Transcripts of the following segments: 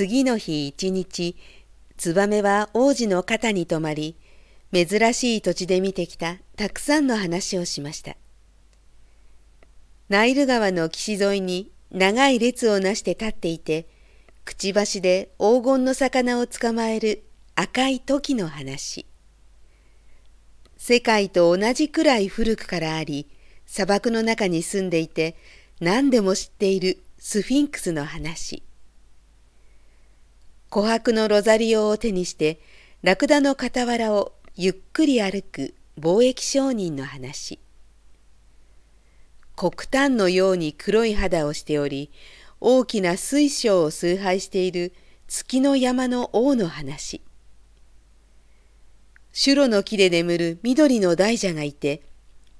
次の日一日、ツバメは王子の肩に泊まり、珍しい土地で見てきたたくさんの話をしました。ナイル川の岸沿いに長い列をなして立っていて、くちばしで黄金の魚を捕まえる赤い時の話。世界と同じくらい古くからあり、砂漠の中に住んでいて何でも知っているスフィンクスの話。琥珀のロザリオを手にしてラクダの傍らをゆっくり歩く貿易商人の話。黒炭のように黒い肌をしており大きな水晶を崇拝している月の山の王の話。シュロの木で眠る緑の大蛇がいて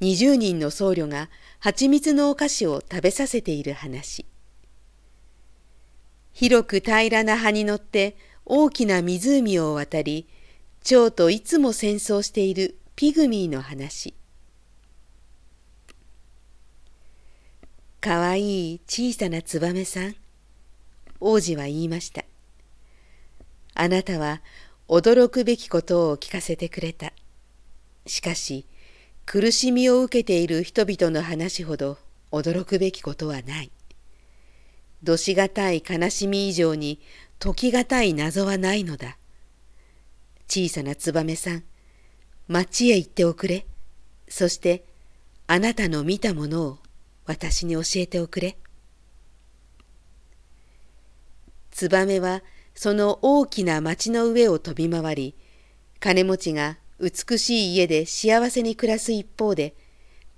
20人の僧侶が蜂蜜のお菓子を食べさせている話。広く平らな葉に乗って大きな湖を渡り、蝶といつも戦争しているピグミーの話。かわいい小さなツバメさん、王子は言いました。あなたは驚くべきことを聞かせてくれた。しかし、苦しみを受けている人々の話ほど驚くべきことはない。どしがたい悲しみ以上に解きがたい謎はないのだ。小さなツバメさん、町へ行っておくれ。そしてあなたの見たものを私に教えておくれ。ツバメはその大きな町の上を飛び回り、金持ちが美しい家で幸せに暮らす一方で、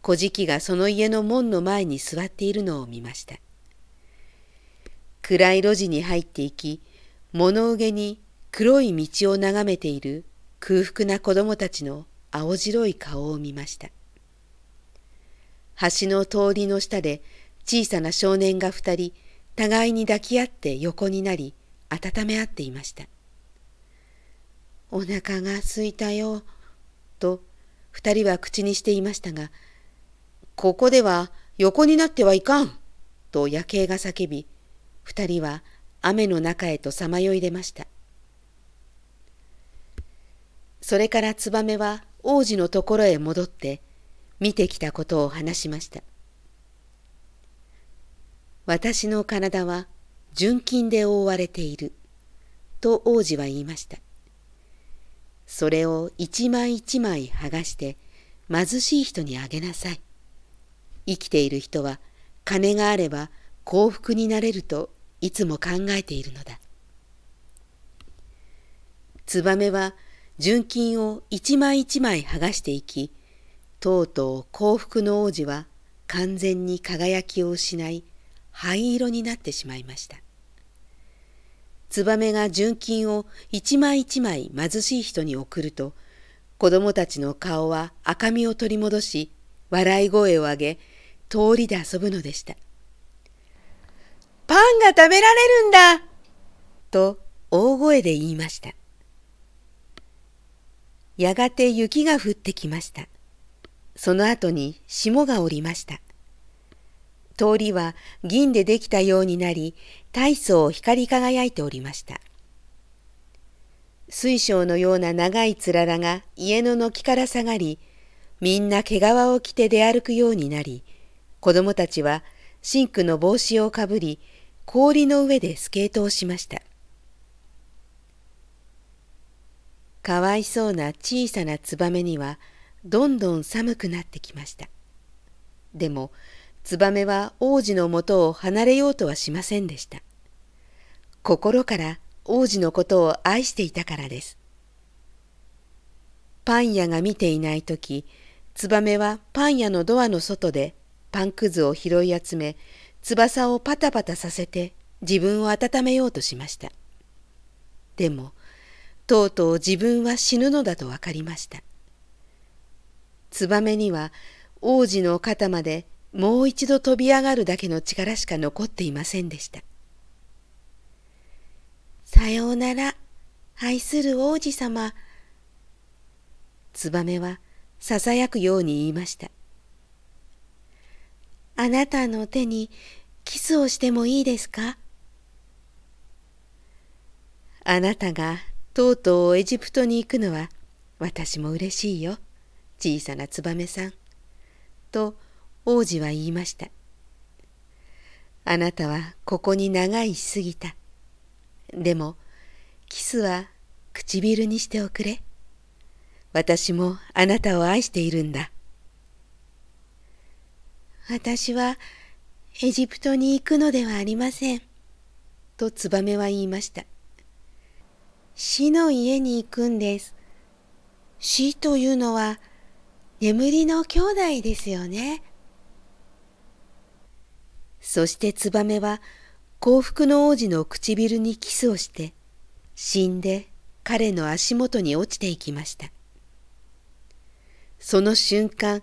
小じがその家の門の前に座っているのを見ました。暗い路地に入っていき、物憂げに黒い道を眺めている空腹な子供たちの青白い顔を見ました。橋の通りの下で小さな少年が二人互いに抱き合って横になり温め合っていました。お腹が空いたよ、と二人は口にしていましたが、ここでは横になってはいかん、と夜景が叫び、二人は雨の中へとさまよい出ました。それからツバメは王子のところへ戻って見てきたことを話しました。私の体は純金で覆われていると王子は言いました。それを一枚一枚剥がして貧しい人にあげなさい。生きている人は金があれば幸福になれるといつも考えているのだ。ツバメは純金を一枚一枚剥がしていき、とうとう幸福の王子は完全に輝きを失い、灰色になってしまいました。ツバメが純金を一枚一枚貧しい人に送ると、子供たちの顔は赤みを取り戻し、笑い声を上げ、通りで遊ぶのでした。パンが食べられるんだと大声で言いました。やがて雪が降ってきました。その後に霜が降りました。通りは銀でできたようになり、大層光り輝いておりました。水晶のような長いつららが家の軒から下がり、みんな毛皮を着て出歩くようになり、子供たちはシンクの帽子をかぶり、氷の上でスケートをしました。かわいそうな小さなツバメにはどんどん寒くなってきました。でもツバメは王子のもとを離れようとはしませんでした。心から王子のことを愛していたからです。パン屋が見ていないとき、ツバメはパン屋のドアの外でパンくずを拾い集め、翼をパタパタさせて自分を温めようとしました。でも、とうとう自分は死ぬのだと分かりました。ツバメには王子の肩までもう一度飛び上がるだけの力しか残っていませんでした。さようなら、愛する王子様。ツバメはささやくように言いました。あなたの手にキスをしてもいいですか？あなたがとうとうエジプトに行くのは私も嬉しいよ、小さなツバメさん。と王子は言いました。あなたはここに長いしすぎた。でも、キスは唇にしておくれ。私もあなたを愛しているんだ。私はエジプトに行くのではありません。とツバメは言いました。死の家に行くんです。死というのは眠りの兄弟ですよね。そしてツバメは幸福の王子の唇にキスをして死んで彼の足元に落ちていきました。その瞬間、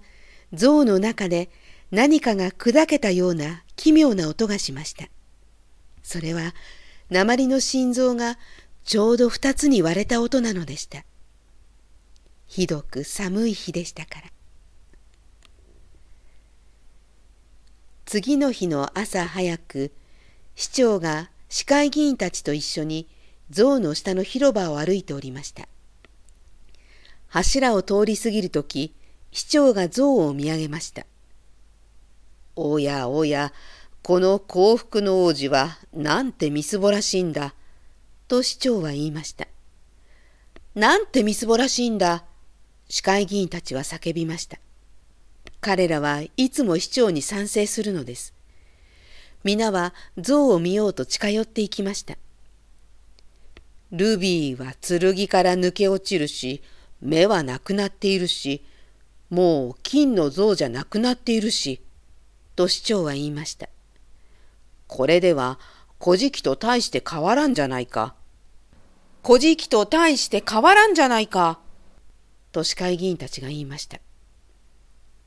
象の中で何かが砕けたような奇妙な音がしました。それは鉛の心臓がちょうど二つに割れた音なのでした。ひどく寒い日でしたから。次の日の朝早く、市長が市会議員たちと一緒に象の下の広場を歩いておりました。柱を通り過ぎるとき、市長が象を見上げました。おやおや、この幸福の王子はなんてみすぼらしいんだ。と市長は言いました。なんてみすぼらしいんだ。市会議員たちは叫びました。彼らはいつも市長に賛成するのです。皆は象を見ようと近寄っていきました。ルビーは剣から抜け落ちるし、目はなくなっているし、もう金の像じゃなくなっているし、と市長は言いました。これでは古事記と大して変わらんじゃないか。古事記と大して変わらんじゃないか。と市会議員たちが言いました。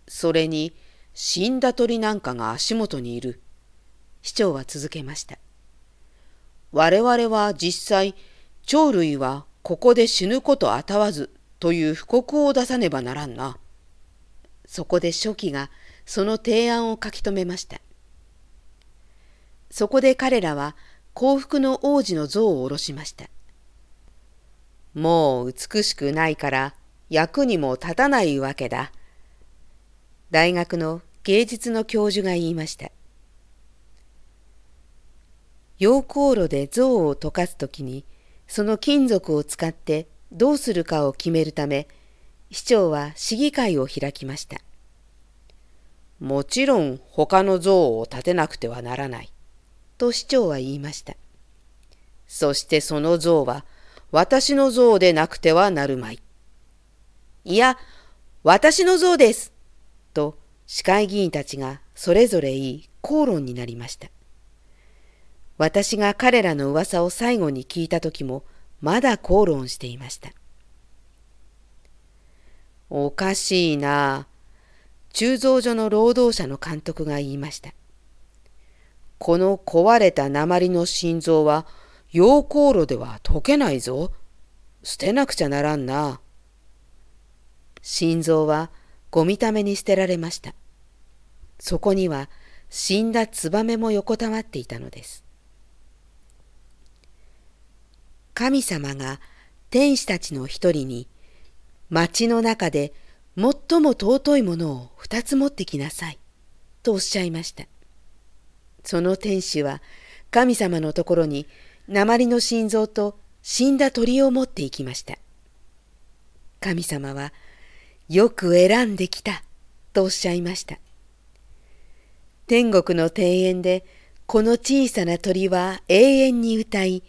それに死んだ鳥なんかが足元にいる。市長は続けました。我々は実際、鳥類はここで死ぬことあたわずという布告を出さねばならんな。そこで書記がその提案を書き留めました。そこで彼らは幸福の王子の像を下ろしました。もう美しくないから役にも立たないわけだ。大学の芸術の教授が言いました。溶鉱炉で像を溶かすときにその金属を使ってどうするかを決めるため市長は市議会を開きました。もちろん他の像を建てなくてはならない。と市長は言いました。そしてその像は私の像でなくてはなるまい。いや、私の像ですと市会議員たちがそれぞれ言い口論になりました。私が彼らの噂を最後に聞いた時もまだ口論していました。おかしいな鋳造所の労働者の監督が言いました。この壊れた鉛の心臓は溶鉱炉では溶けないぞ。捨てなくちゃならんな。心臓はゴミために捨てられました。そこには死んだツバメも横たわっていたのです。神様が天使たちの一人に町の中で最も尊いものを二つ持ってきなさい。とおっしゃいました。その天使は神様のところに鉛の心臓と死んだ鳥を持って行きました。神様はよく選んできたとおっしゃいました。天国の庭園でこの小さな鳥は永遠に歌い、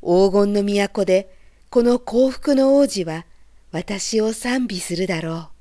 黄金の都でこの幸福の王子は私を賛美するだろう。